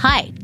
Hi,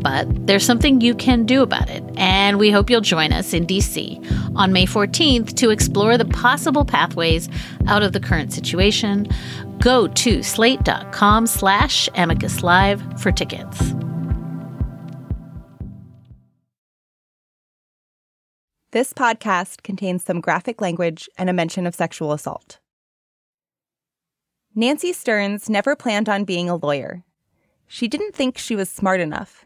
But there's something you can do about it, and we hope you'll join us in DC on May 14th to explore the possible pathways out of the current situation. Go to slate.com slash amicus live for tickets. This podcast contains some graphic language and a mention of sexual assault. Nancy Stearns never planned on being a lawyer. She didn't think she was smart enough.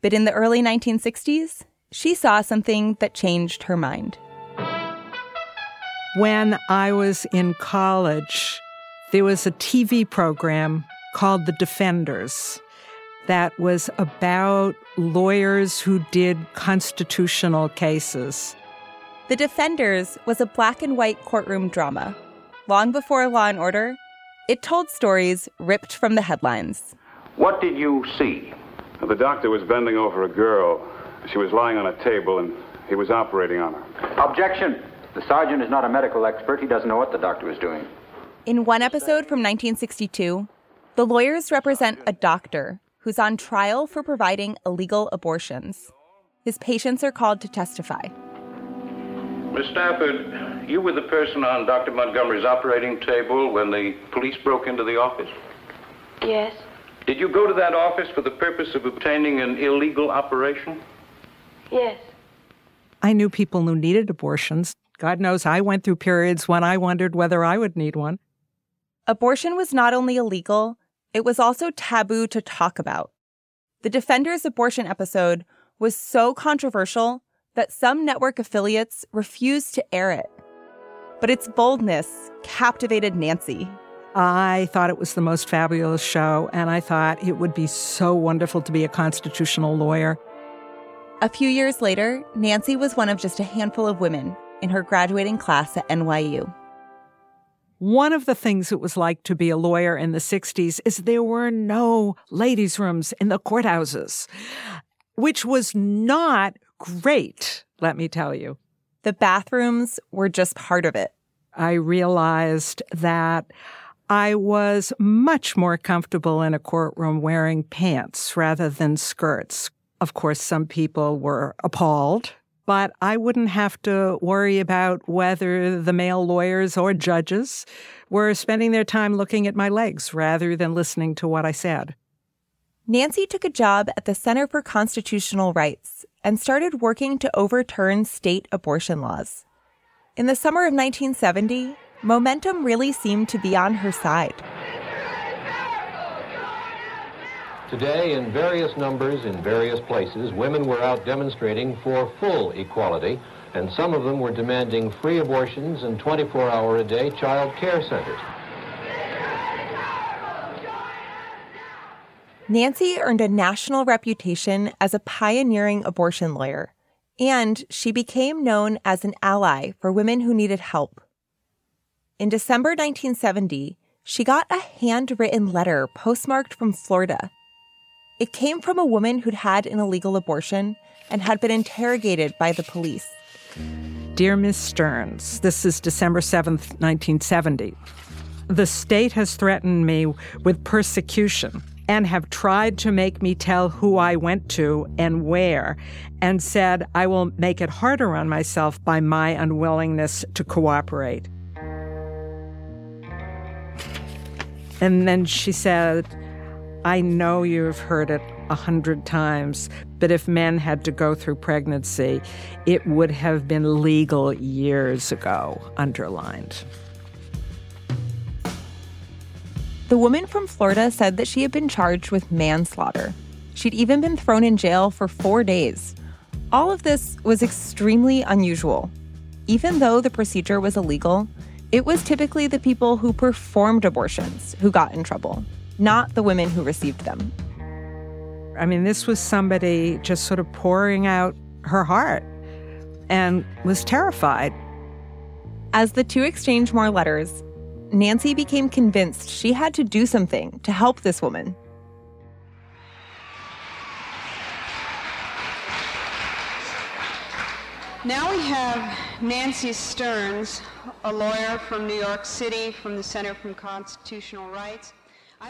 But in the early 1960s, she saw something that changed her mind. When I was in college, there was a TV program called The Defenders that was about lawyers who did constitutional cases. The Defenders was a black and white courtroom drama. Long before Law and Order, it told stories ripped from the headlines. What did you see? The doctor was bending over a girl. She was lying on a table and he was operating on her. Objection! The sergeant is not a medical expert. He doesn't know what the doctor was doing. In one episode from 1962, the lawyers represent a doctor who's on trial for providing illegal abortions. His patients are called to testify. Miss Stafford, you were the person on Dr. Montgomery's operating table when the police broke into the office? Yes. Did you go to that office for the purpose of obtaining an illegal operation? Yes. I knew people who needed abortions. God knows I went through periods when I wondered whether I would need one. Abortion was not only illegal, it was also taboo to talk about. The Defenders abortion episode was so controversial that some network affiliates refused to air it. But its boldness captivated Nancy. I thought it was the most fabulous show, and I thought it would be so wonderful to be a constitutional lawyer. A few years later, Nancy was one of just a handful of women in her graduating class at NYU. One of the things it was like to be a lawyer in the 60s is there were no ladies' rooms in the courthouses, which was not great, let me tell you. The bathrooms were just part of it. I realized that I was much more comfortable in a courtroom wearing pants rather than skirts. Of course, some people were appalled but I wouldn't have to worry about whether the male lawyers or judges were spending their time looking at my legs rather than listening to what I said. Nancy took a job at the Center for Constitutional Rights and started working to overturn state abortion laws. In the summer of 1970, momentum really seemed to be on her side. Today, in various numbers, in various places, women were out demonstrating for full equality, and some of them were demanding free abortions and 24-hour-a-day child care centers. Nancy earned a national reputation as a pioneering abortion lawyer, and she became known as an ally for women who needed help. In December 1970, she got a handwritten letter postmarked from Florida it came from a woman who'd had an illegal abortion and had been interrogated by the police. Dear Ms. Stearns, this is December 7th, 1970. The state has threatened me with persecution and have tried to make me tell who I went to and where, and said I will make it harder on myself by my unwillingness to cooperate. And then she said, I know you've heard it a hundred times, but if men had to go through pregnancy, it would have been legal years ago, underlined. The woman from Florida said that she had been charged with manslaughter. She'd even been thrown in jail for four days. All of this was extremely unusual. Even though the procedure was illegal, it was typically the people who performed abortions who got in trouble, not the women who received them. I mean, this was somebody just sort of pouring out her heart and was terrified. As the two exchanged more letters, Nancy became convinced she had to do something to help this woman. Now we have Nancy Stearns, a lawyer from New York City from the Center for Constitutional Rights.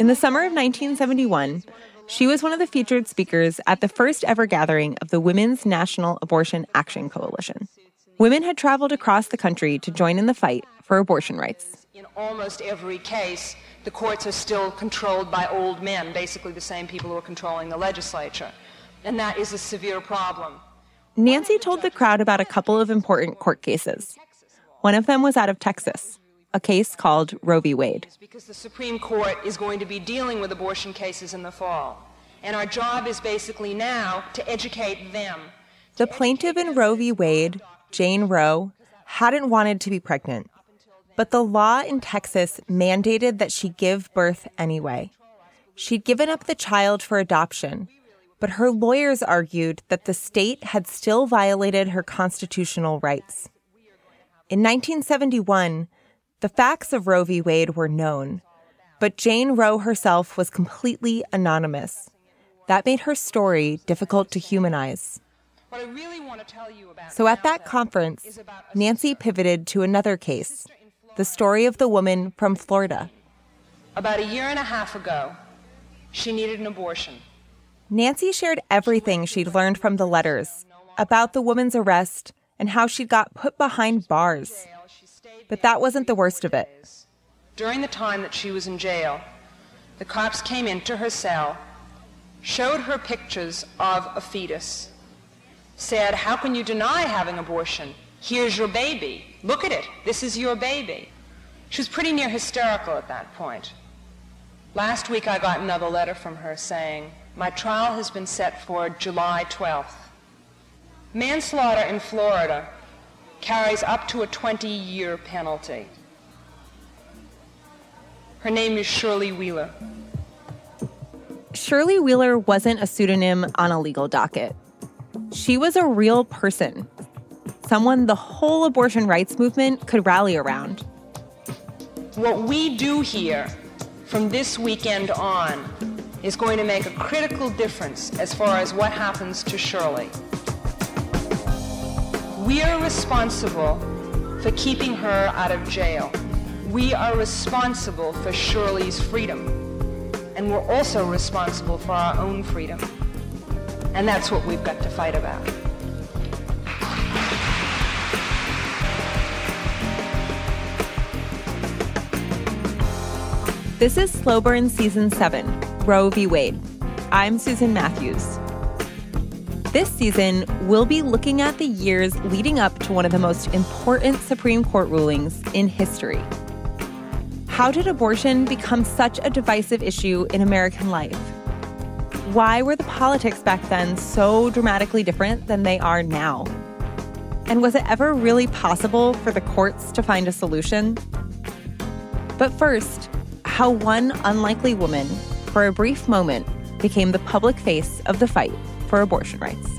In the summer of 1971, she was one of the featured speakers at the first ever gathering of the Women's National Abortion Action Coalition. Women had traveled across the country to join in the fight for abortion rights. In almost every case, the courts are still controlled by old men, basically the same people who are controlling the legislature. And that is a severe problem. Nancy told the crowd about a couple of important court cases. One of them was out of Texas, a case called Roe v. Wade. Because the Supreme Court is going to be dealing with abortion cases in the fall. And our job is basically now to educate them. The plaintiff in Roe v. Wade, Jane Roe, hadn't wanted to be pregnant. But the law in Texas mandated that she give birth anyway. She'd given up the child for adoption, but her lawyers argued that the state had still violated her constitutional rights. In 1971, the facts of Roe v. Wade were known, but Jane Roe herself was completely anonymous. That made her story difficult to humanize. Really so at that conference, Nancy pivoted to another case the story of the woman from Florida. About a year and a half ago, she needed an abortion. Nancy shared everything she'd learned from the letters about the woman's arrest and how she got put behind bars. But that wasn't the worst of it. During the time that she was in jail, the cops came into her cell, showed her pictures of a fetus, said, How can you deny having abortion? Here's your baby. Look at it. This is your baby. She was pretty near hysterical at that point. Last week I got another letter from her saying, My trial has been set for July 12th. Manslaughter in Florida carries up to a 20 year penalty. Her name is Shirley Wheeler. Shirley Wheeler wasn't a pseudonym on a legal docket. She was a real person, someone the whole abortion rights movement could rally around. What we do here from this weekend on is going to make a critical difference as far as what happens to Shirley. We are responsible for keeping her out of jail. We are responsible for Shirley's freedom. And we're also responsible for our own freedom. And that's what we've got to fight about. This is Slow Burn Season 7, Roe v. Wade. I'm Susan Matthews. This season, we'll be looking at the years leading up to one of the most important Supreme Court rulings in history. How did abortion become such a divisive issue in American life? Why were the politics back then so dramatically different than they are now? And was it ever really possible for the courts to find a solution? But first, how one unlikely woman, for a brief moment, became the public face of the fight for abortion rights.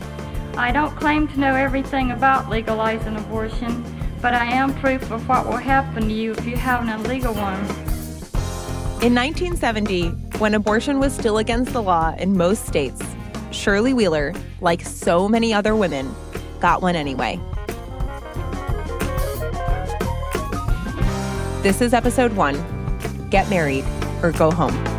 I don't claim to know everything about legalizing abortion, but I am proof of what will happen to you if you have an illegal one. In 1970, when abortion was still against the law in most states, Shirley Wheeler, like so many other women, got one anyway. This is episode one get married, or go home.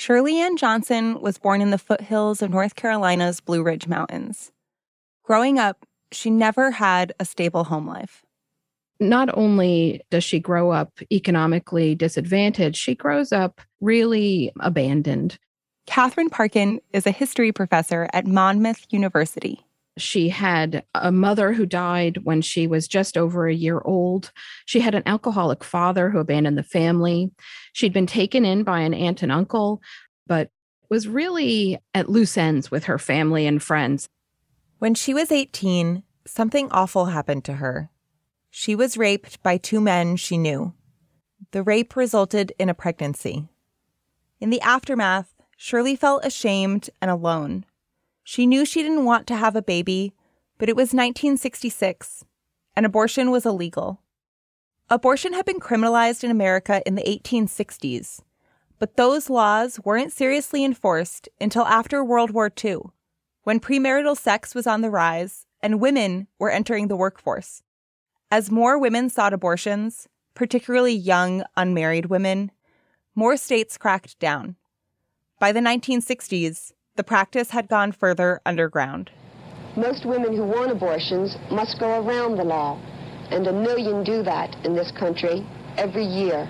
Shirley Ann Johnson was born in the foothills of North Carolina's Blue Ridge Mountains. Growing up, she never had a stable home life. Not only does she grow up economically disadvantaged, she grows up really abandoned. Katherine Parkin is a history professor at Monmouth University. She had a mother who died when she was just over a year old. She had an alcoholic father who abandoned the family. She'd been taken in by an aunt and uncle, but was really at loose ends with her family and friends. When she was 18, something awful happened to her. She was raped by two men she knew. The rape resulted in a pregnancy. In the aftermath, Shirley felt ashamed and alone. She knew she didn't want to have a baby, but it was 1966, and abortion was illegal. Abortion had been criminalized in America in the 1860s, but those laws weren't seriously enforced until after World War II, when premarital sex was on the rise and women were entering the workforce. As more women sought abortions, particularly young, unmarried women, more states cracked down. By the 1960s, the practice had gone further underground. Most women who want abortions must go around the law, and a million do that in this country every year.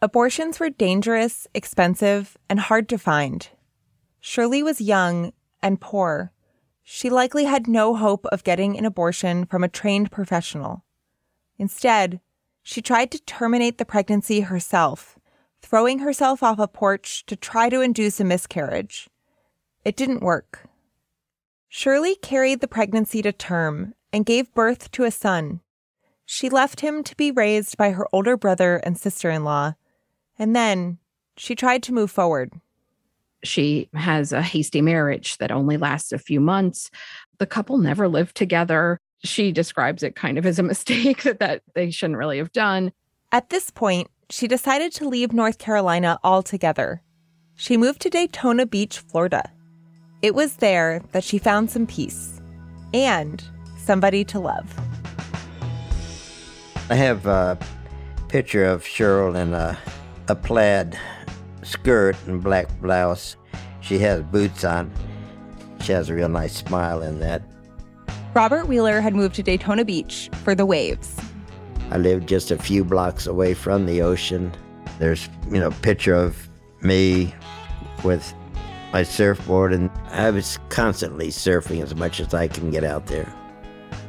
Abortions were dangerous, expensive, and hard to find. Shirley was young and poor. She likely had no hope of getting an abortion from a trained professional. Instead, she tried to terminate the pregnancy herself, throwing herself off a porch to try to induce a miscarriage. It didn't work. Shirley carried the pregnancy to term and gave birth to a son. She left him to be raised by her older brother and sister in law, and then she tried to move forward. She has a hasty marriage that only lasts a few months. The couple never lived together. She describes it kind of as a mistake that, that they shouldn't really have done. At this point, she decided to leave North Carolina altogether. She moved to Daytona Beach, Florida. It was there that she found some peace and somebody to love. I have a picture of Shirley in a, a plaid skirt and black blouse. She has boots on. She has a real nice smile in that. Robert Wheeler had moved to Daytona Beach for the waves. I lived just a few blocks away from the ocean. There's, you know, a picture of me with my surfboard, and I was constantly surfing as much as I can get out there.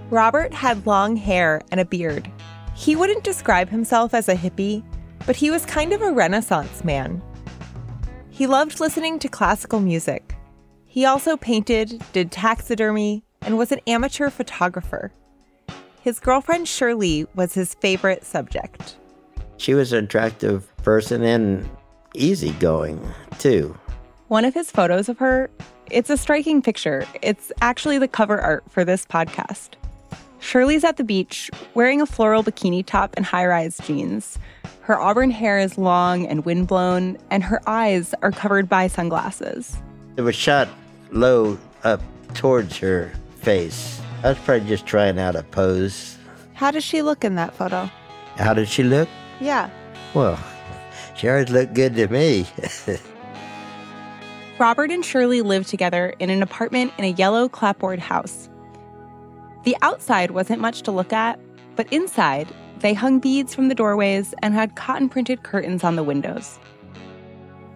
Robert had long hair and a beard. He wouldn't describe himself as a hippie, but he was kind of a Renaissance man. He loved listening to classical music. He also painted, did taxidermy, and was an amateur photographer. His girlfriend Shirley was his favorite subject. She was an attractive person and easygoing, too. One of his photos of her, it's a striking picture. It's actually the cover art for this podcast. Shirley's at the beach, wearing a floral bikini top and high rise jeans. Her auburn hair is long and windblown, and her eyes are covered by sunglasses. It was shot low up towards her face. I was probably just trying out a pose. How does she look in that photo? How did she look? Yeah. Well, she always looked good to me. Robert and Shirley lived together in an apartment in a yellow clapboard house. The outside wasn't much to look at, but inside, they hung beads from the doorways and had cotton printed curtains on the windows.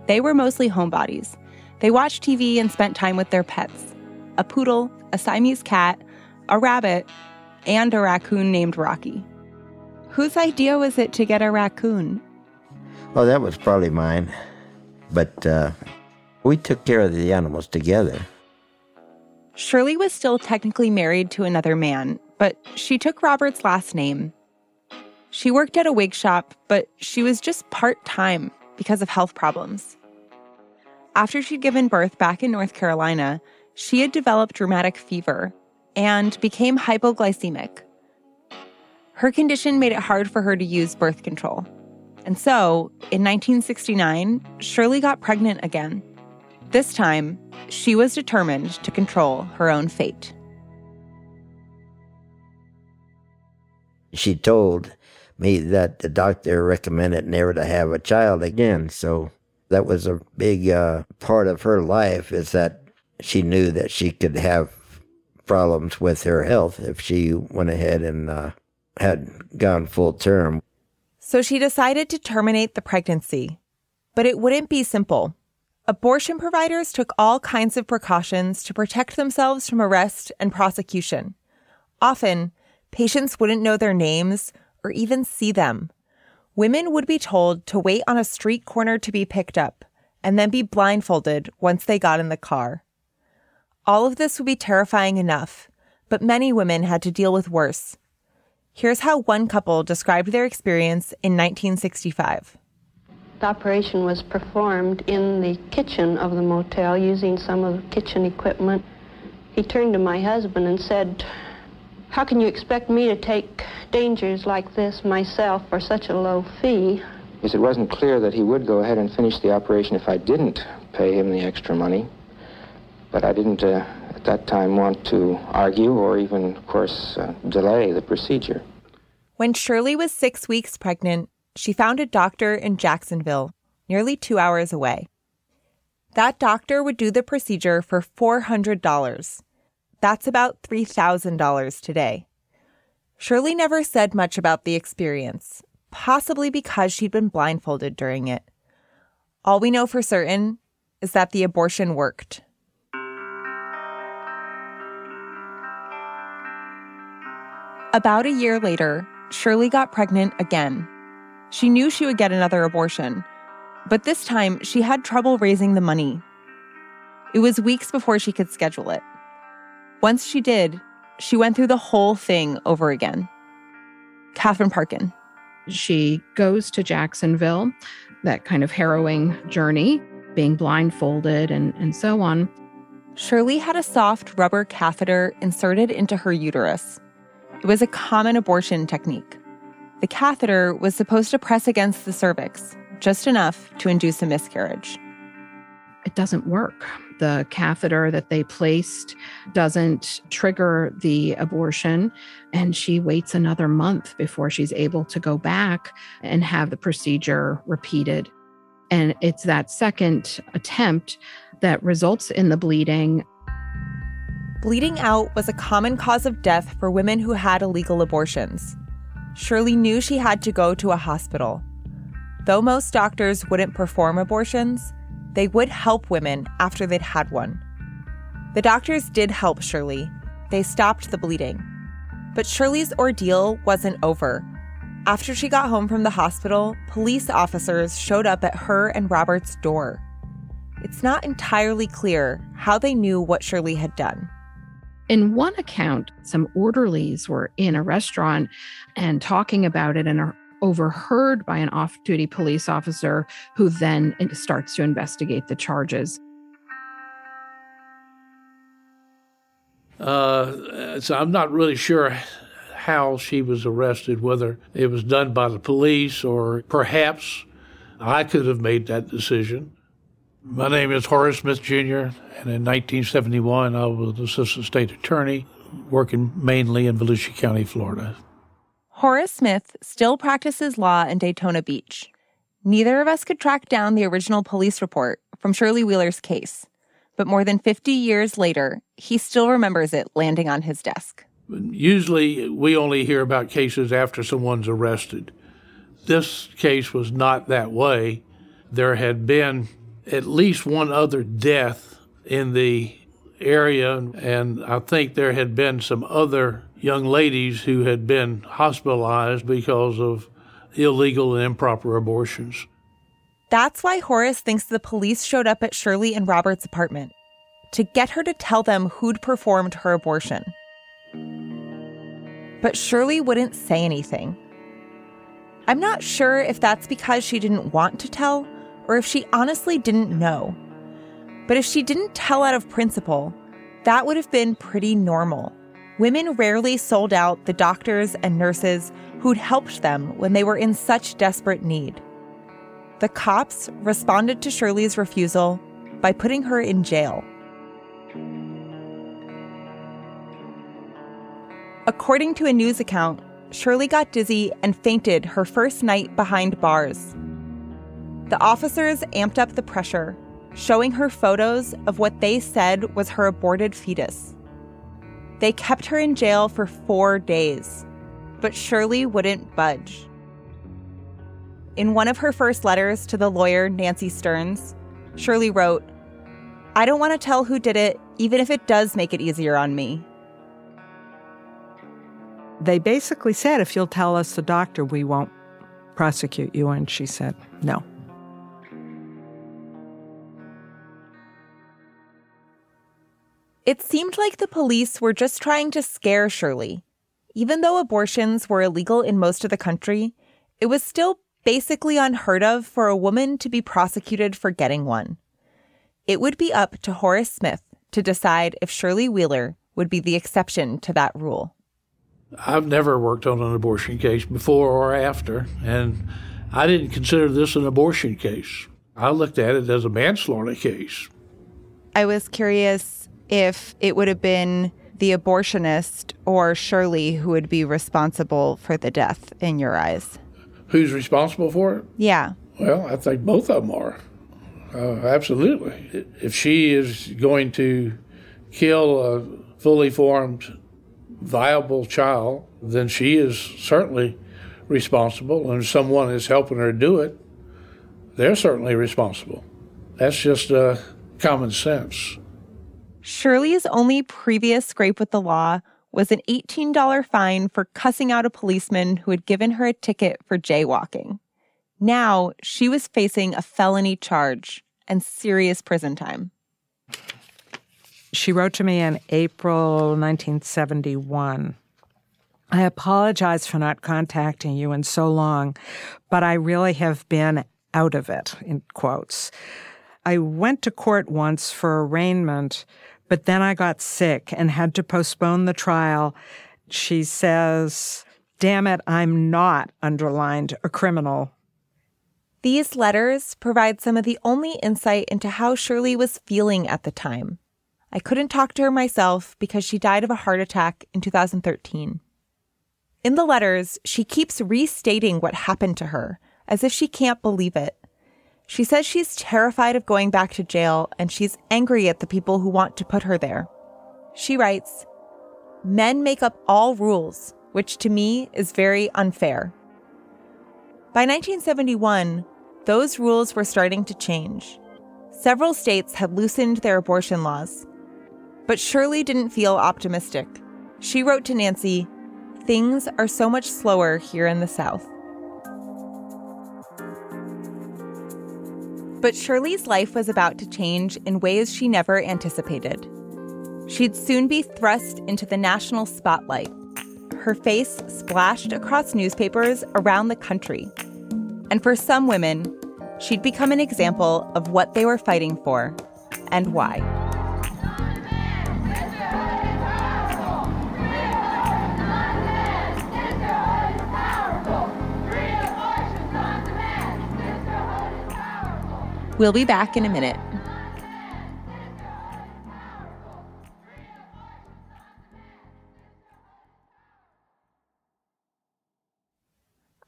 They were mostly homebodies. They watched TV and spent time with their pets a poodle, a Siamese cat, a rabbit, and a raccoon named Rocky. Whose idea was it to get a raccoon? Well, that was probably mine. But uh, we took care of the animals together. Shirley was still technically married to another man, but she took Robert's last name. She worked at a wig shop, but she was just part time because of health problems. After she'd given birth back in North Carolina, she had developed rheumatic fever and became hypoglycemic. Her condition made it hard for her to use birth control. And so, in 1969, Shirley got pregnant again. This time, she was determined to control her own fate. She told me that the doctor recommended never to have a child again. So that was a big uh, part of her life is that she knew that she could have problems with her health if she went ahead and uh, had gone full term. So she decided to terminate the pregnancy. But it wouldn't be simple. Abortion providers took all kinds of precautions to protect themselves from arrest and prosecution. Often, patients wouldn't know their names or even see them. Women would be told to wait on a street corner to be picked up and then be blindfolded once they got in the car. All of this would be terrifying enough, but many women had to deal with worse. Here's how one couple described their experience in 1965. The operation was performed in the kitchen of the motel using some of the kitchen equipment. He turned to my husband and said, How can you expect me to take dangers like this myself for such a low fee? Yes, it wasn't clear that he would go ahead and finish the operation if I didn't pay him the extra money. But I didn't, uh, at that time, want to argue or even, of course, uh, delay the procedure. When Shirley was six weeks pregnant, she found a doctor in Jacksonville, nearly two hours away. That doctor would do the procedure for $400. That's about $3,000 today. Shirley never said much about the experience, possibly because she'd been blindfolded during it. All we know for certain is that the abortion worked. About a year later, Shirley got pregnant again. She knew she would get another abortion, but this time she had trouble raising the money. It was weeks before she could schedule it. Once she did, she went through the whole thing over again. Katherine Parkin. She goes to Jacksonville, that kind of harrowing journey, being blindfolded and, and so on. Shirley had a soft rubber catheter inserted into her uterus. It was a common abortion technique. The catheter was supposed to press against the cervix, just enough to induce a miscarriage. It doesn't work. The catheter that they placed doesn't trigger the abortion, and she waits another month before she's able to go back and have the procedure repeated. And it's that second attempt that results in the bleeding Bleeding out was a common cause of death for women who had illegal abortions. Shirley knew she had to go to a hospital. Though most doctors wouldn't perform abortions, they would help women after they'd had one. The doctors did help Shirley. They stopped the bleeding. But Shirley's ordeal wasn't over. After she got home from the hospital, police officers showed up at her and Robert's door. It's not entirely clear how they knew what Shirley had done. In one account, some orderlies were in a restaurant and talking about it and are overheard by an off duty police officer who then starts to investigate the charges. Uh, so I'm not really sure how she was arrested, whether it was done by the police or perhaps I could have made that decision. My name is Horace Smith Jr., and in 1971 I was Assistant State Attorney working mainly in Volusia County, Florida. Horace Smith still practices law in Daytona Beach. Neither of us could track down the original police report from Shirley Wheeler's case, but more than 50 years later, he still remembers it landing on his desk. Usually, we only hear about cases after someone's arrested. This case was not that way. There had been at least one other death in the area, and I think there had been some other young ladies who had been hospitalized because of illegal and improper abortions. That's why Horace thinks the police showed up at Shirley and Robert's apartment to get her to tell them who'd performed her abortion. But Shirley wouldn't say anything. I'm not sure if that's because she didn't want to tell or if she honestly didn't know. But if she didn't tell out of principle, that would have been pretty normal. Women rarely sold out the doctors and nurses who'd helped them when they were in such desperate need. The cops responded to Shirley's refusal by putting her in jail. According to a news account, Shirley got dizzy and fainted her first night behind bars. The officers amped up the pressure, showing her photos of what they said was her aborted fetus. They kept her in jail for four days, but Shirley wouldn't budge. In one of her first letters to the lawyer, Nancy Stearns, Shirley wrote, I don't want to tell who did it, even if it does make it easier on me. They basically said, if you'll tell us the doctor, we won't prosecute you. And she said, no. It seemed like the police were just trying to scare Shirley. Even though abortions were illegal in most of the country, it was still basically unheard of for a woman to be prosecuted for getting one. It would be up to Horace Smith to decide if Shirley Wheeler would be the exception to that rule. I've never worked on an abortion case before or after, and I didn't consider this an abortion case. I looked at it as a manslaughter case. I was curious if it would have been the abortionist or Shirley who would be responsible for the death in your eyes. Who's responsible for it? Yeah. Well, I think both of them are. Uh, absolutely. If she is going to kill a fully formed, viable child, then she is certainly responsible. And if someone is helping her do it, they're certainly responsible. That's just uh, common sense. Shirley's only previous scrape with the law was an $18 fine for cussing out a policeman who had given her a ticket for jaywalking. Now she was facing a felony charge and serious prison time. She wrote to me in April 1971. I apologize for not contacting you in so long, but I really have been out of it, in quotes. I went to court once for arraignment, but then I got sick and had to postpone the trial. She says, Damn it, I'm not underlined a criminal. These letters provide some of the only insight into how Shirley was feeling at the time. I couldn't talk to her myself because she died of a heart attack in 2013. In the letters, she keeps restating what happened to her, as if she can't believe it. She says she's terrified of going back to jail and she's angry at the people who want to put her there. She writes, Men make up all rules, which to me is very unfair. By 1971, those rules were starting to change. Several states had loosened their abortion laws. But Shirley didn't feel optimistic. She wrote to Nancy, Things are so much slower here in the South. But Shirley's life was about to change in ways she never anticipated. She'd soon be thrust into the national spotlight, her face splashed across newspapers around the country. And for some women, she'd become an example of what they were fighting for and why. We'll be back in a minute.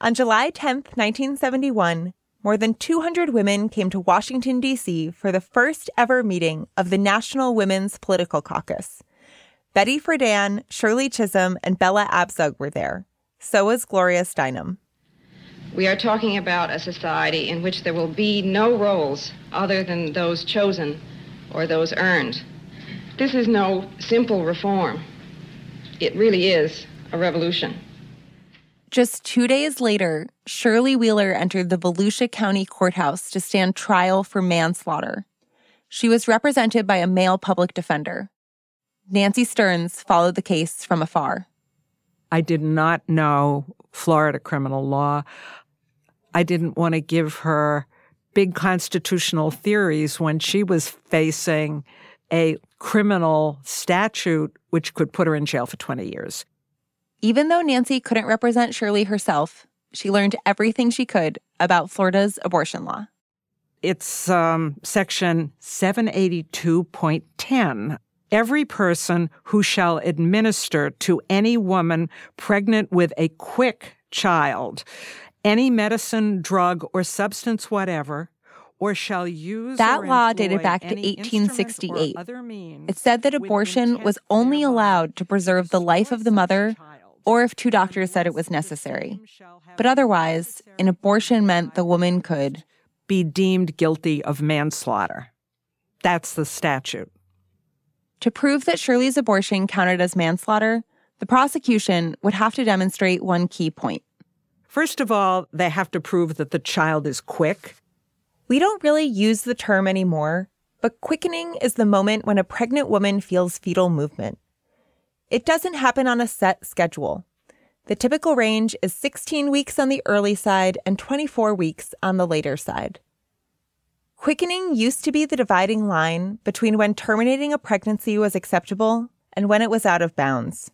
On July 10, 1971, more than 200 women came to Washington, D.C. for the first ever meeting of the National Women's Political Caucus. Betty Friedan, Shirley Chisholm, and Bella Abzug were there. So was Gloria Steinem. We are talking about a society in which there will be no roles other than those chosen or those earned. This is no simple reform. It really is a revolution. Just two days later, Shirley Wheeler entered the Volusia County Courthouse to stand trial for manslaughter. She was represented by a male public defender. Nancy Stearns followed the case from afar. I did not know Florida criminal law. I didn't want to give her big constitutional theories when she was facing a criminal statute which could put her in jail for 20 years. Even though Nancy couldn't represent Shirley herself, she learned everything she could about Florida's abortion law. It's um, section 782.10. Every person who shall administer to any woman pregnant with a quick child any medicine, drug, or substance whatever, or shall use that law dated back to 1868. It said that abortion was only allowed to preserve the life of the mother or if two doctors said it was necessary. But otherwise, an abortion meant the woman could be deemed guilty of manslaughter. That's the statute. To prove that Shirley's abortion counted as manslaughter, the prosecution would have to demonstrate one key point. First of all, they have to prove that the child is quick. We don't really use the term anymore, but quickening is the moment when a pregnant woman feels fetal movement. It doesn't happen on a set schedule. The typical range is 16 weeks on the early side and 24 weeks on the later side. Quickening used to be the dividing line between when terminating a pregnancy was acceptable and when it was out of bounds.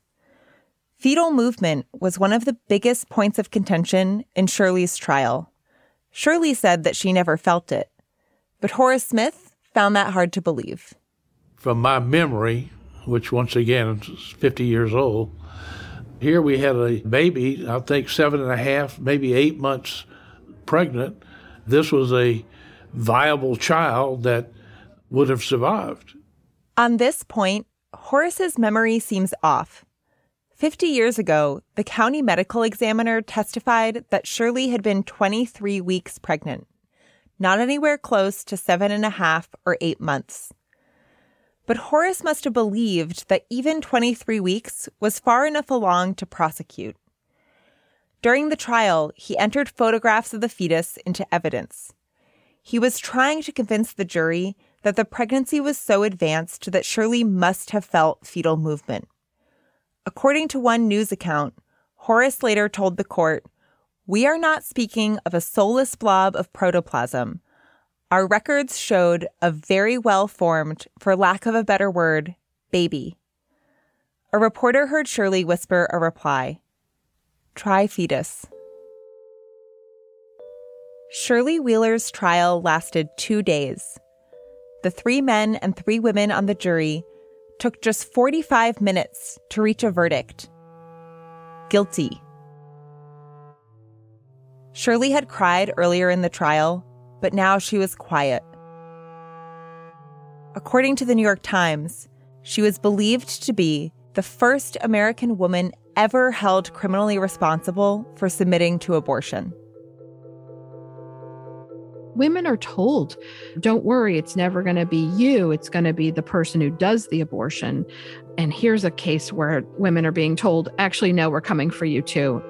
Fetal movement was one of the biggest points of contention in Shirley's trial. Shirley said that she never felt it, but Horace Smith found that hard to believe. From my memory, which once again is 50 years old, here we had a baby, I think seven and a half, maybe eight months pregnant. This was a viable child that would have survived. On this point, Horace's memory seems off. 50 years ago, the county medical examiner testified that Shirley had been 23 weeks pregnant, not anywhere close to seven and a half or eight months. But Horace must have believed that even 23 weeks was far enough along to prosecute. During the trial, he entered photographs of the fetus into evidence. He was trying to convince the jury that the pregnancy was so advanced that Shirley must have felt fetal movement. According to one news account, Horace later told the court, We are not speaking of a soulless blob of protoplasm. Our records showed a very well formed, for lack of a better word, baby. A reporter heard Shirley whisper a reply Try fetus. Shirley Wheeler's trial lasted two days. The three men and three women on the jury took just 45 minutes to reach a verdict guilty. Shirley had cried earlier in the trial, but now she was quiet. According to the New York Times, she was believed to be the first American woman ever held criminally responsible for submitting to abortion women are told, don't worry, it's never going to be you, it's going to be the person who does the abortion. And here's a case where women are being told, actually, no, we're coming for you too.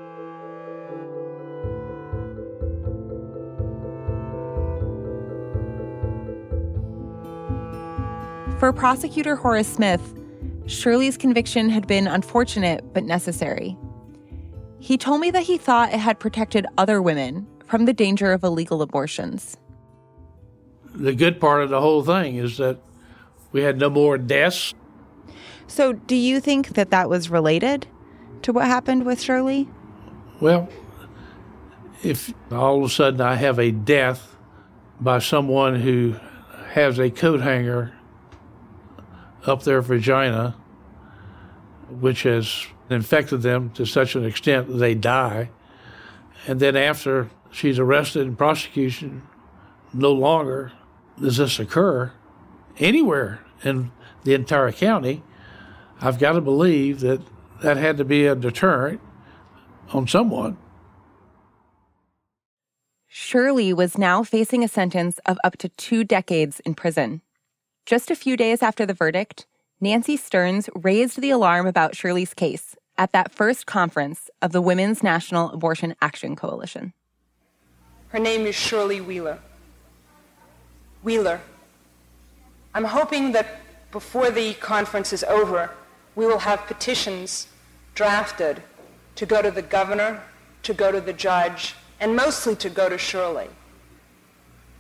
For prosecutor Horace Smith, Shirley's conviction had been unfortunate but necessary. He told me that he thought it had protected other women from the danger of illegal abortions. The good part of the whole thing is that we had no more deaths. So, do you think that that was related to what happened with Shirley? Well, if all of a sudden I have a death by someone who has a coat hanger up their vagina, which has infected them to such an extent that they die, and then after she's arrested and prosecution, no longer does this occur anywhere in the entire county. I've got to believe that that had to be a deterrent on someone. Shirley was now facing a sentence of up to two decades in prison. Just a few days after the verdict, Nancy Stearns raised the alarm about Shirley's case at that first conference of the Women's National Abortion Action Coalition. Her name is Shirley Wheeler. Wheeler, I'm hoping that before the conference is over, we will have petitions drafted to go to the governor, to go to the judge, and mostly to go to Shirley,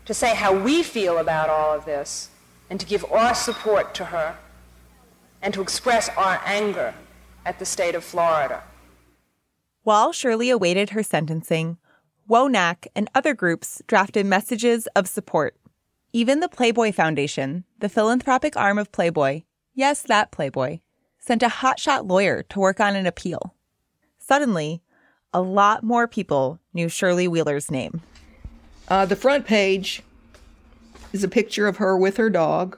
to say how we feel about all of this, and to give our support to her, and to express our anger at the state of Florida. While Shirley awaited her sentencing, WONAAC and other groups drafted messages of support. Even the Playboy Foundation, the philanthropic arm of Playboy, yes, that Playboy, sent a hotshot lawyer to work on an appeal. Suddenly, a lot more people knew Shirley Wheeler's name. Uh, the front page is a picture of her with her dog,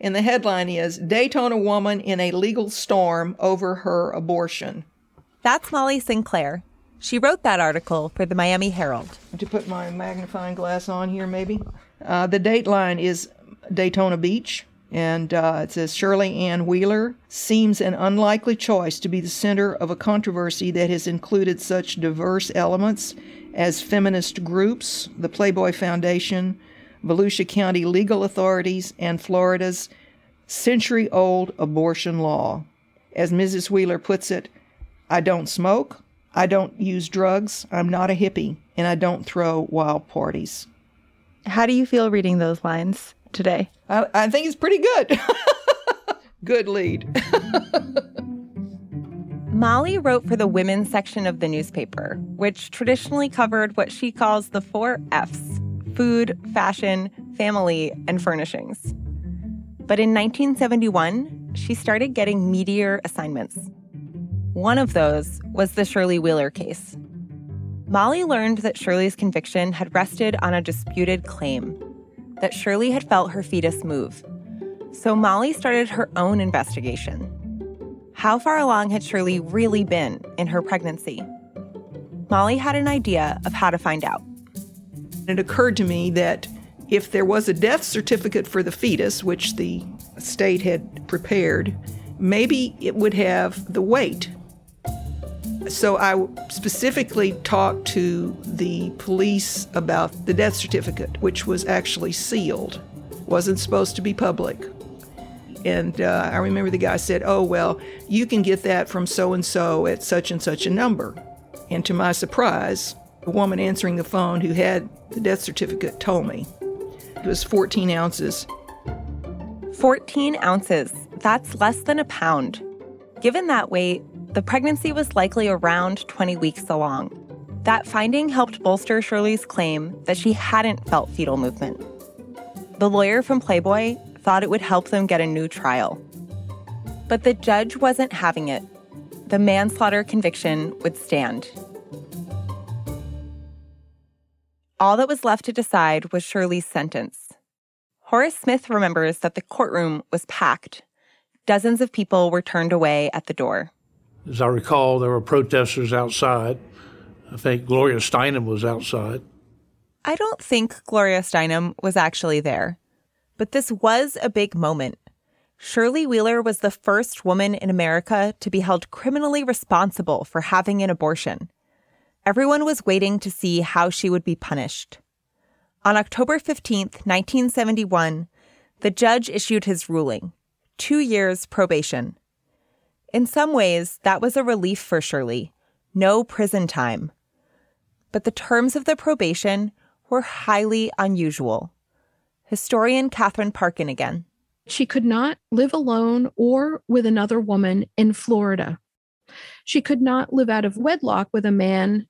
and the headline is Daytona Woman in a Legal Storm Over Her Abortion. That's Molly Sinclair. She wrote that article for the Miami Herald. To put my magnifying glass on here, maybe. Uh, the dateline is Daytona Beach, and uh, it says Shirley Ann Wheeler seems an unlikely choice to be the center of a controversy that has included such diverse elements as feminist groups, the Playboy Foundation, Volusia County legal authorities, and Florida's century old abortion law. As Mrs. Wheeler puts it, I don't smoke, I don't use drugs, I'm not a hippie, and I don't throw wild parties. How do you feel reading those lines today? I, I think it's pretty good. good lead. Molly wrote for the women's section of the newspaper, which traditionally covered what she calls the four F's food, fashion, family, and furnishings. But in 1971, she started getting meatier assignments. One of those was the Shirley Wheeler case. Molly learned that Shirley's conviction had rested on a disputed claim that Shirley had felt her fetus move. So Molly started her own investigation. How far along had Shirley really been in her pregnancy? Molly had an idea of how to find out. It occurred to me that if there was a death certificate for the fetus, which the state had prepared, maybe it would have the weight. So I specifically talked to the police about the death certificate, which was actually sealed, wasn't supposed to be public. And uh, I remember the guy said, Oh, well, you can get that from so and so at such and such a number. And to my surprise, the woman answering the phone who had the death certificate told me it was 14 ounces. 14 ounces. That's less than a pound. Given that weight, the pregnancy was likely around 20 weeks along. That finding helped bolster Shirley's claim that she hadn't felt fetal movement. The lawyer from Playboy thought it would help them get a new trial. But the judge wasn't having it. The manslaughter conviction would stand. All that was left to decide was Shirley's sentence. Horace Smith remembers that the courtroom was packed. Dozens of people were turned away at the door. As I recall, there were protesters outside. I think Gloria Steinem was outside. I don't think Gloria Steinem was actually there. But this was a big moment. Shirley Wheeler was the first woman in America to be held criminally responsible for having an abortion. Everyone was waiting to see how she would be punished. On October 15, 1971, the judge issued his ruling two years probation. In some ways, that was a relief for Shirley no prison time. But the terms of the probation were highly unusual. Historian Katherine Parkin again. She could not live alone or with another woman in Florida. She could not live out of wedlock with a man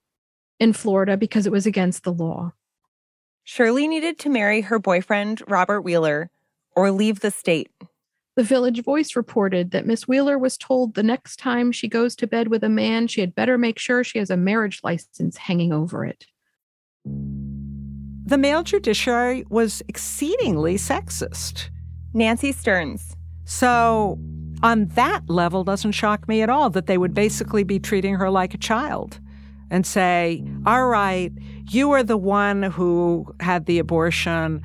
in Florida because it was against the law. Shirley needed to marry her boyfriend, Robert Wheeler, or leave the state. The Village Voice reported that Miss Wheeler was told the next time she goes to bed with a man, she had better make sure she has a marriage license hanging over it. The male judiciary was exceedingly sexist. Nancy Stearns. So, on that level, doesn't shock me at all that they would basically be treating her like a child and say, all right, you are the one who had the abortion,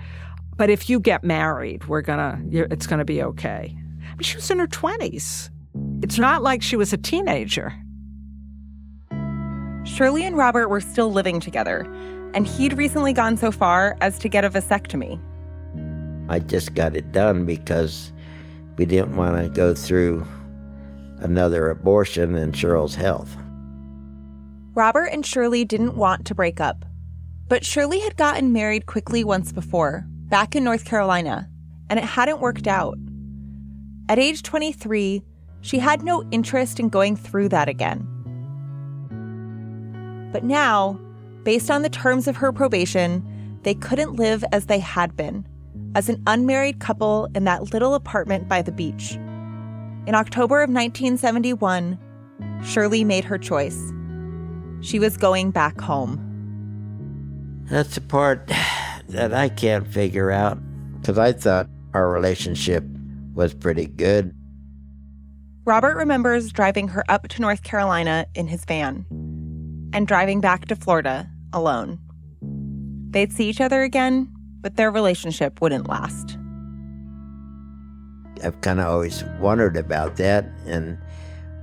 but if you get married, we're gonna, it's gonna be okay. I mean, she was in her 20s. It's not like she was a teenager. Shirley and Robert were still living together, and he'd recently gone so far as to get a vasectomy. I just got it done because we didn't want to go through another abortion in Cheryl's health. Robert and Shirley didn't want to break up, but Shirley had gotten married quickly once before, back in North Carolina, and it hadn't worked out. At age 23, she had no interest in going through that again. But now, based on the terms of her probation, they couldn't live as they had been, as an unmarried couple in that little apartment by the beach. In October of 1971, Shirley made her choice. She was going back home. That's the part that I can't figure out because I thought our relationship was pretty good. Robert remembers driving her up to North Carolina in his van and driving back to Florida alone. They'd see each other again, but their relationship wouldn't last. I've kind of always wondered about that, and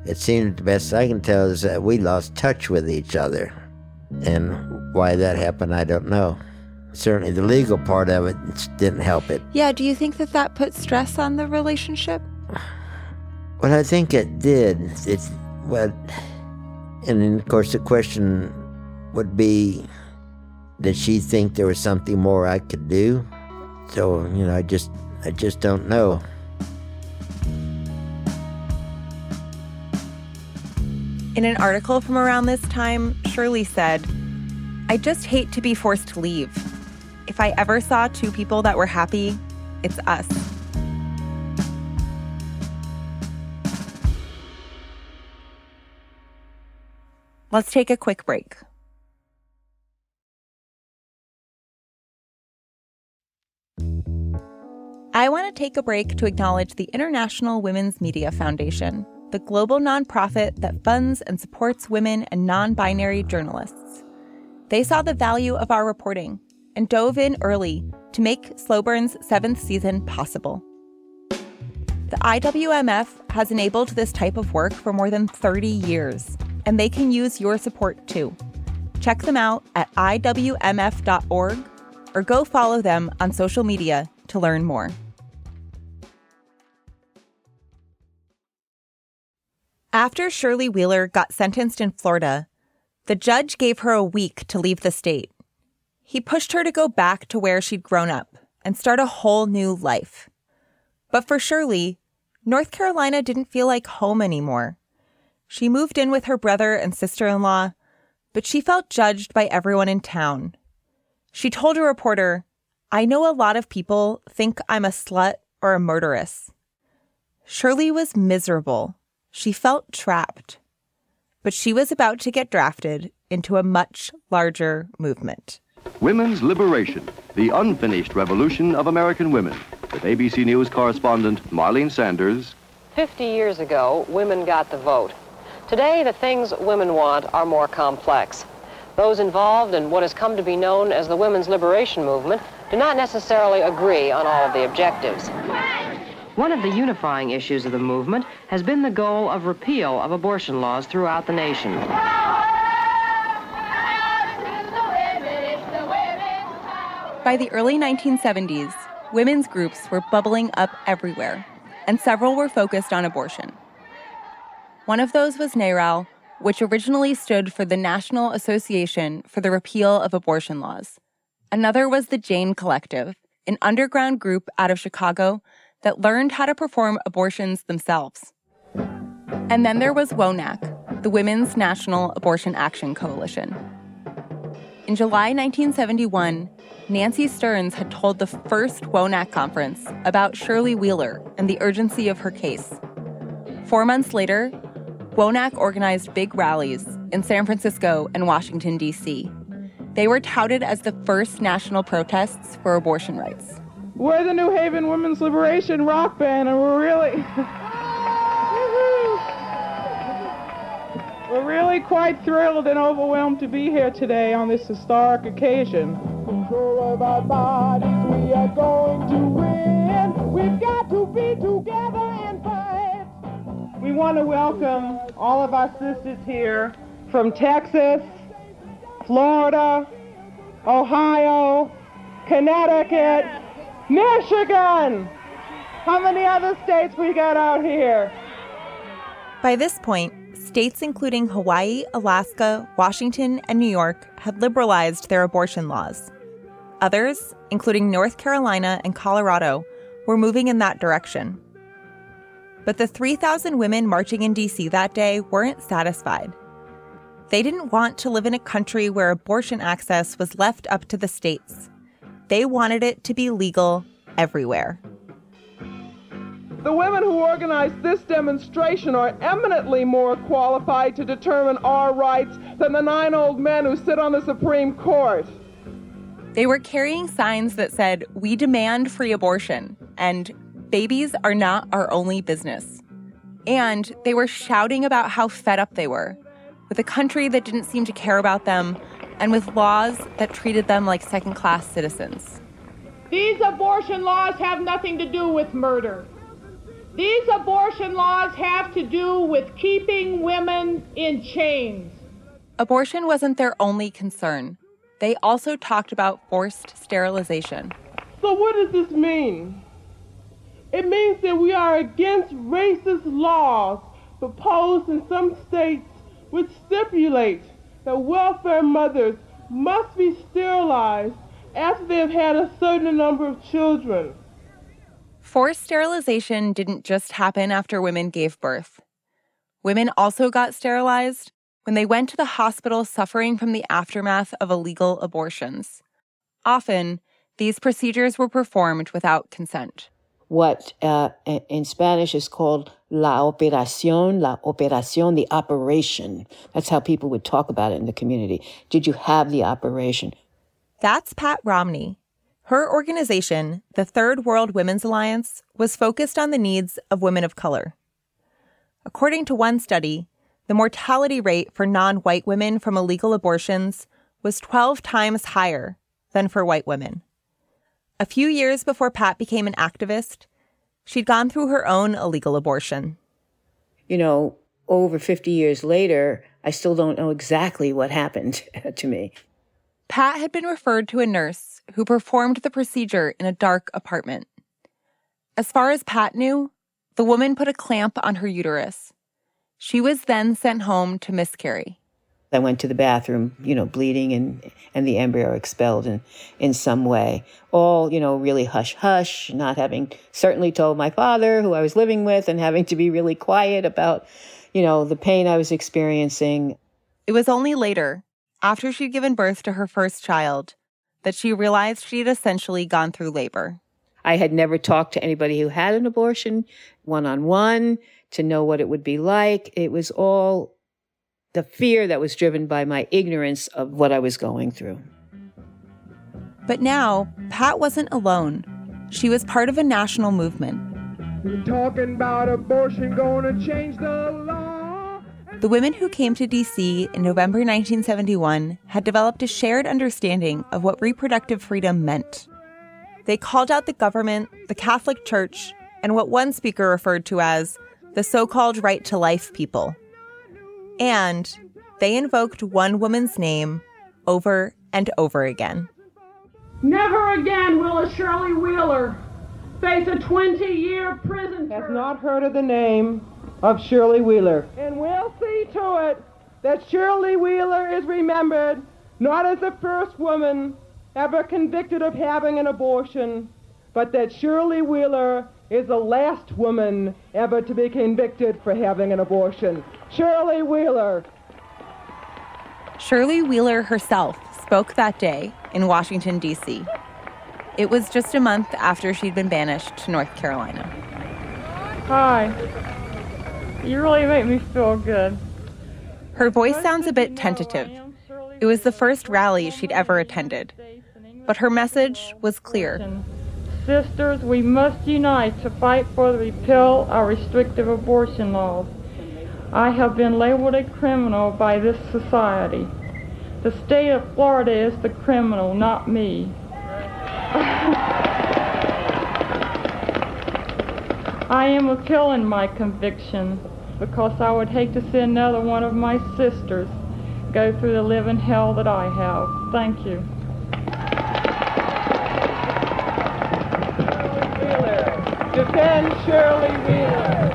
it seems the best I can tell is that we lost touch with each other. And why that happened, I don't know. Certainly, the legal part of it didn't help it. Yeah, do you think that that put stress on the relationship? Well, I think it did. It, well, and then, of course, the question would be did she think there was something more I could do? So, you know, I just I just don't know. In an article from around this time, Shirley said, I just hate to be forced to leave. If I ever saw two people that were happy, it's us. Let's take a quick break. I want to take a break to acknowledge the International Women's Media Foundation, the global nonprofit that funds and supports women and non binary journalists. They saw the value of our reporting and dove in early to make Slow Burn's seventh season possible. The IWMF has enabled this type of work for more than 30 years, and they can use your support too. Check them out at IWMF.org or go follow them on social media to learn more. After Shirley Wheeler got sentenced in Florida, the judge gave her a week to leave the state. He pushed her to go back to where she'd grown up and start a whole new life. But for Shirley, North Carolina didn't feel like home anymore. She moved in with her brother and sister in law, but she felt judged by everyone in town. She told a reporter, I know a lot of people think I'm a slut or a murderess. Shirley was miserable. She felt trapped. But she was about to get drafted into a much larger movement. Women's Liberation, the unfinished revolution of American women. With ABC News correspondent Marlene Sanders. 50 years ago, women got the vote. Today, the things women want are more complex. Those involved in what has come to be known as the women's liberation movement do not necessarily agree on all of the objectives. One of the unifying issues of the movement has been the goal of repeal of abortion laws throughout the nation. By the early 1970s, women's groups were bubbling up everywhere, and several were focused on abortion. One of those was NARAL, which originally stood for the National Association for the Repeal of Abortion Laws. Another was the Jane Collective, an underground group out of Chicago that learned how to perform abortions themselves. And then there was WONAAC, the Women's National Abortion Action Coalition. In July 1971, Nancy Stearns had told the first WONAAC conference about Shirley Wheeler and the urgency of her case. Four months later, WONAAC organized big rallies in San Francisco and Washington, D.C. They were touted as the first national protests for abortion rights. We're the New Haven Women's Liberation Rock Band, and we're really. we're really quite thrilled and overwhelmed to be here today on this historic occasion. Control of our bodies, we are going to win. We've got to be together and fight. We want to welcome all of our sisters here from Texas, Florida, Ohio, Connecticut, Michigan. How many other states we got out here? By this point, states including Hawaii, Alaska, Washington, and New York had liberalized their abortion laws. Others, including North Carolina and Colorado, were moving in that direction. But the 3,000 women marching in DC that day weren't satisfied. They didn't want to live in a country where abortion access was left up to the states. They wanted it to be legal everywhere. The women who organized this demonstration are eminently more qualified to determine our rights than the nine old men who sit on the Supreme Court. They were carrying signs that said, We demand free abortion, and babies are not our only business. And they were shouting about how fed up they were with a country that didn't seem to care about them and with laws that treated them like second class citizens. These abortion laws have nothing to do with murder. These abortion laws have to do with keeping women in chains. Abortion wasn't their only concern. They also talked about forced sterilization. So, what does this mean? It means that we are against racist laws proposed in some states which stipulate that welfare mothers must be sterilized after they have had a certain number of children. Forced sterilization didn't just happen after women gave birth. Women also got sterilized when they went to the hospital suffering from the aftermath of illegal abortions. Often, these procedures were performed without consent. What uh, in Spanish is called la operación, la operación, the operation. That's how people would talk about it in the community. Did you have the operation? That's Pat Romney. Her organization, the Third World Women's Alliance, was focused on the needs of women of color. According to one study, the mortality rate for non white women from illegal abortions was 12 times higher than for white women. A few years before Pat became an activist, she'd gone through her own illegal abortion. You know, over 50 years later, I still don't know exactly what happened to me. Pat had been referred to a nurse who performed the procedure in a dark apartment. As far as Pat knew, the woman put a clamp on her uterus she was then sent home to miscarry. I went to the bathroom, you know, bleeding and, and the embryo expelled in, in some way. All, you know, really hush hush, not having certainly told my father who I was living with and having to be really quiet about, you know, the pain I was experiencing. It was only later, after she'd given birth to her first child, that she realized she'd essentially gone through labor. I had never talked to anybody who had an abortion one on one to know what it would be like. It was all the fear that was driven by my ignorance of what I was going through. But now, Pat wasn't alone. She was part of a national movement. We're talking about abortion going to change the law. The women who came to DC in November 1971 had developed a shared understanding of what reproductive freedom meant. They called out the government, the Catholic Church, and what one speaker referred to as the so called right to life people. And they invoked one woman's name over and over again. Never again will a Shirley Wheeler face a 20 year prison term. Has not heard of the name of Shirley Wheeler. And we'll see to it that Shirley Wheeler is remembered not as the first woman ever convicted of having an abortion, but that Shirley Wheeler is the last woman ever to be convicted for having an abortion. Shirley Wheeler. Shirley Wheeler herself spoke that day in Washington, D.C. It was just a month after she'd been banished to North Carolina. Hi. You really make me feel good. Her voice sounds a bit tentative. It was the first rally she'd ever attended. But her message was clear. Sisters, we must unite to fight for the repeal of restrictive abortion laws. I have been labeled a criminal by this society. The state of Florida is the criminal, not me. I am appealing my conviction because I would hate to see another one of my sisters go through the living hell that I have. Thank you. Shirley Wheeler.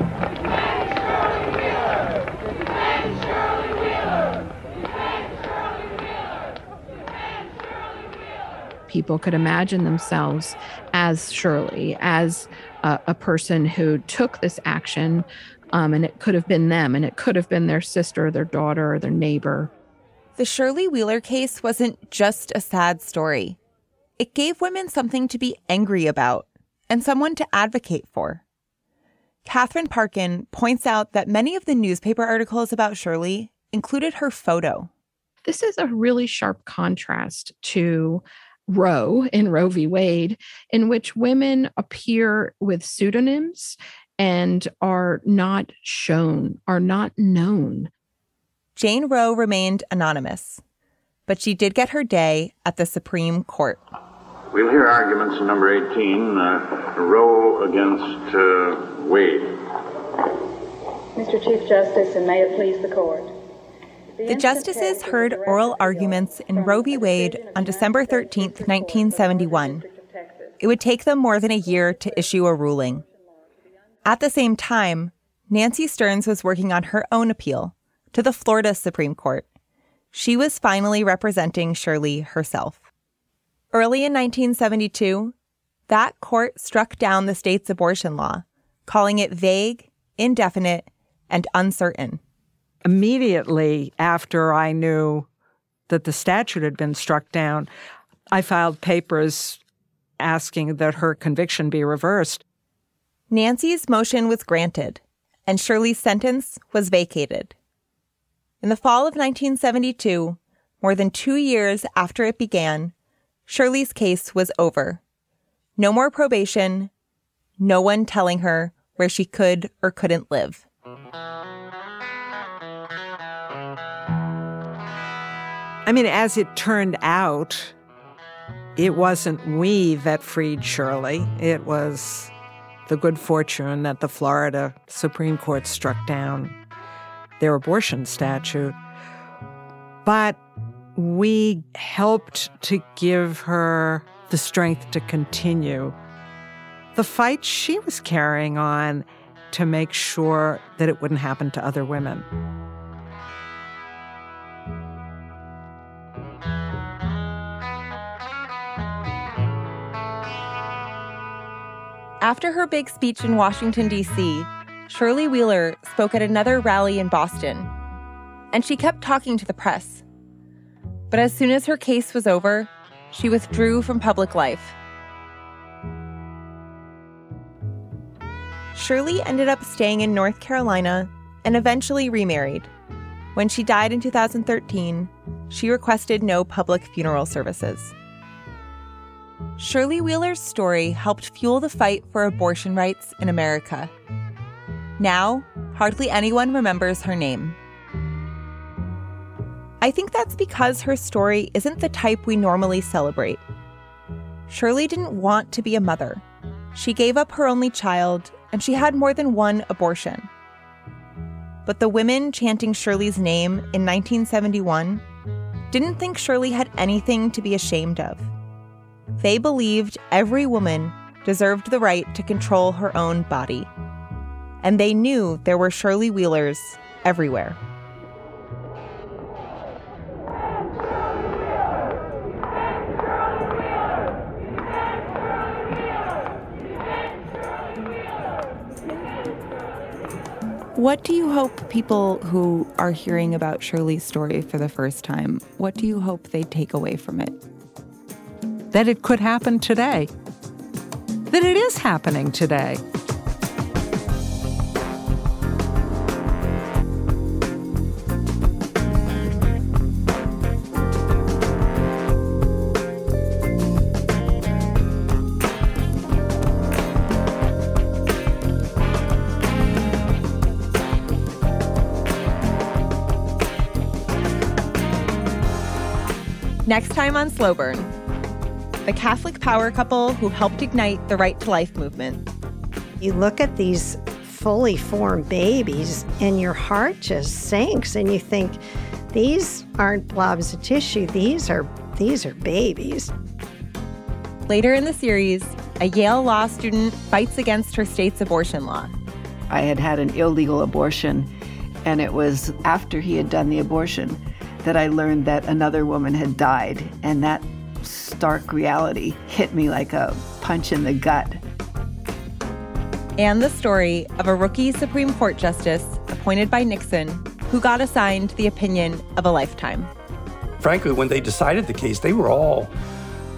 People could imagine themselves as Shirley, as a, a person who took this action, um, and it could have been them, and it could have been their sister, their daughter, or their neighbor. The Shirley Wheeler case wasn't just a sad story, it gave women something to be angry about and someone to advocate for. Katherine Parkin points out that many of the newspaper articles about Shirley included her photo. This is a really sharp contrast to Roe in Roe v. Wade, in which women appear with pseudonyms and are not shown, are not known. Jane Roe remained anonymous, but she did get her day at the Supreme Court. We'll hear arguments in number 18, uh, Roe against uh, Wade. Mr. Chief Justice, and may it please the court. The justices heard oral arguments in Roe v. Wade on December 13, 1971. It would take them more than a year to issue a ruling. At the same time, Nancy Stearns was working on her own appeal to the Florida Supreme Court. She was finally representing Shirley herself. Early in 1972, that court struck down the state's abortion law, calling it vague, indefinite, and uncertain. Immediately after I knew that the statute had been struck down, I filed papers asking that her conviction be reversed. Nancy's motion was granted, and Shirley's sentence was vacated. In the fall of 1972, more than two years after it began, Shirley's case was over. No more probation, no one telling her where she could or couldn't live. I mean, as it turned out, it wasn't we that freed Shirley. It was the good fortune that the Florida Supreme Court struck down their abortion statute. But we helped to give her the strength to continue the fight she was carrying on to make sure that it wouldn't happen to other women. After her big speech in Washington, D.C., Shirley Wheeler spoke at another rally in Boston, and she kept talking to the press. But as soon as her case was over, she withdrew from public life. Shirley ended up staying in North Carolina and eventually remarried. When she died in 2013, she requested no public funeral services. Shirley Wheeler's story helped fuel the fight for abortion rights in America. Now, hardly anyone remembers her name. I think that's because her story isn't the type we normally celebrate. Shirley didn't want to be a mother. She gave up her only child, and she had more than one abortion. But the women chanting Shirley's name in 1971 didn't think Shirley had anything to be ashamed of. They believed every woman deserved the right to control her own body. And they knew there were Shirley Wheelers everywhere. What do you hope people who are hearing about Shirley's story for the first time, what do you hope they take away from it? That it could happen today. That it is happening today. Next time on Slow Burn, the Catholic power couple who helped ignite the Right to Life movement. You look at these fully formed babies, and your heart just sinks, and you think, these aren't blobs of tissue. These are these are babies. Later in the series, a Yale law student fights against her state's abortion law. I had had an illegal abortion, and it was after he had done the abortion that I learned that another woman had died, and that stark reality hit me like a punch in the gut. And the story of a rookie Supreme Court justice appointed by Nixon who got assigned the opinion of a lifetime. Frankly, when they decided the case, they were all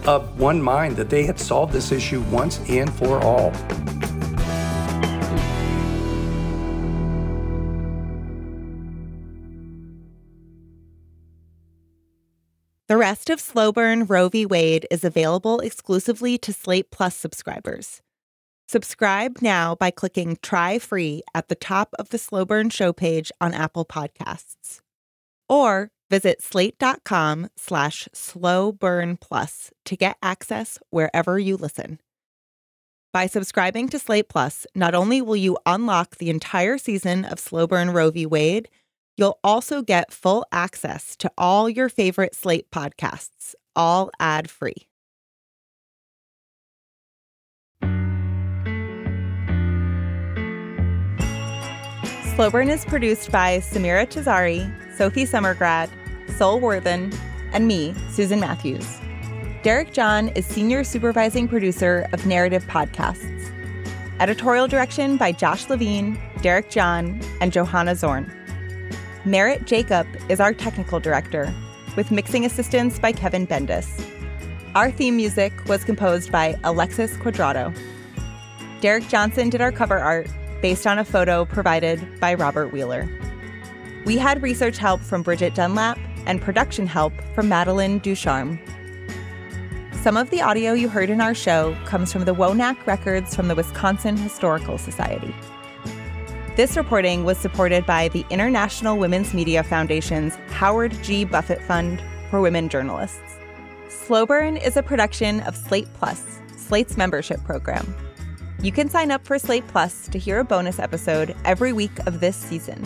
of one mind that they had solved this issue once and for all. The rest of Slow Burn Roe v. Wade is available exclusively to Slate Plus subscribers. Subscribe now by clicking Try Free at the top of the Slow Burn show page on Apple Podcasts. Or visit slate.com slash slow burn plus to get access wherever you listen. By subscribing to Slate Plus, not only will you unlock the entire season of Slow Burn Roe v. Wade, you'll also get full access to all your favorite Slate podcasts, all ad free. Slow Burn is produced by Samira Tazari, Sophie Summergrad, Sol Worthen, and me, Susan Matthews. Derek John is senior supervising producer of Narrative Podcasts. Editorial direction by Josh Levin, Derek John, and Johanna Zorn. Merritt Jacob is our technical director, with mixing assistance by Kevin Bendis. Our theme music was composed by Alexis Quadrado. Derek Johnson did our cover art, based on a photo provided by Robert Wheeler. We had research help from Bridget Dunlap and production help from Madeline Ducharme. Some of the audio you heard in our show comes from the WONAAC records from the Wisconsin Historical Society. This reporting was supported by the International Women's Media Foundation's Howard G. Buffett Fund for Women Journalists. Slow Burn is a production of Slate Plus, Slate's membership program. You can sign up for Slate Plus to hear a bonus episode every week of this season.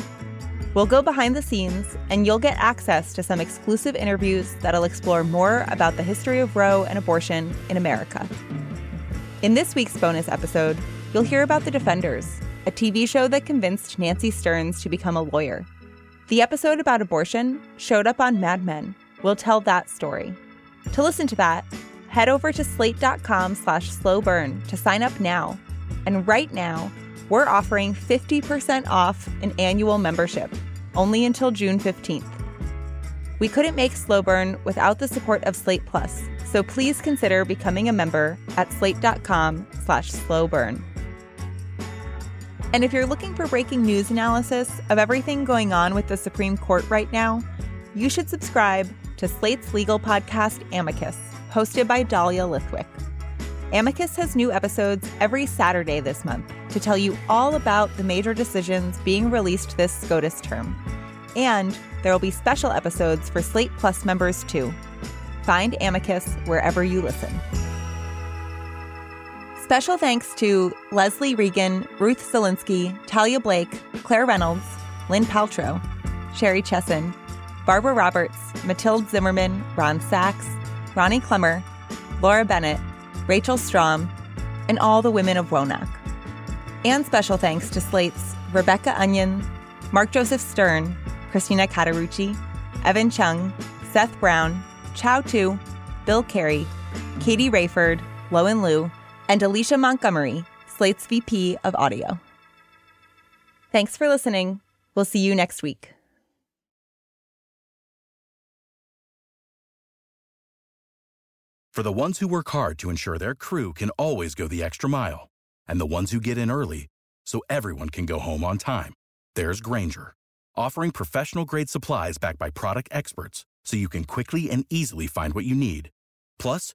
We'll go behind the scenes, and you'll get access to some exclusive interviews that'll explore more about the history of Roe and abortion in America. In this week's bonus episode, you'll hear about The Defenders, a TV show that convinced Nancy Stearns to become a lawyer. The episode about abortion showed up on Mad Men. We'll tell that story. To listen to that, head over to slate.com slash slowburn to sign up now. And right now, we're offering 50% off an annual membership, only until June 15th. We couldn't make Slow Burn without the support of Slate Plus, so please consider becoming a member at slate.com slash slowburn. And if you're looking for breaking news analysis of everything going on with the Supreme Court right now, you should subscribe to Slate's legal podcast, Amicus, hosted by Dahlia Lithwick. Amicus has new episodes every Saturday this month to tell you all about the major decisions being released this SCOTUS term. And there will be special episodes for Slate Plus members too. Find Amicus wherever you listen. Special thanks to Leslie Reagan, Ruth Zelinsky, Talia Blake, Claire Reynolds, Lynn Paltrow, Sherry Chesson, Barbara Roberts, Matilde Zimmerman, Ron Sachs, Ronnie Clemmer, Laura Bennett, Rachel Strom, and all the women of WONAAC. And special thanks to Slate's Rebecca Onion, Mark Joseph Stern, Christina Cauterucci, Evan Chung, Seth Brown, Chau Tu, Bill Carey, Katie Rayford, Lowen Liu, and Alicia Montgomery, Slate's VP of Audio. Thanks for listening. We'll see you next week. For the ones who work hard to ensure their crew can always go the extra mile, and the ones who get in early so everyone can go home on time, there's Grainger, offering professional grade supplies backed by product experts so you can quickly and easily find what you need. Plus,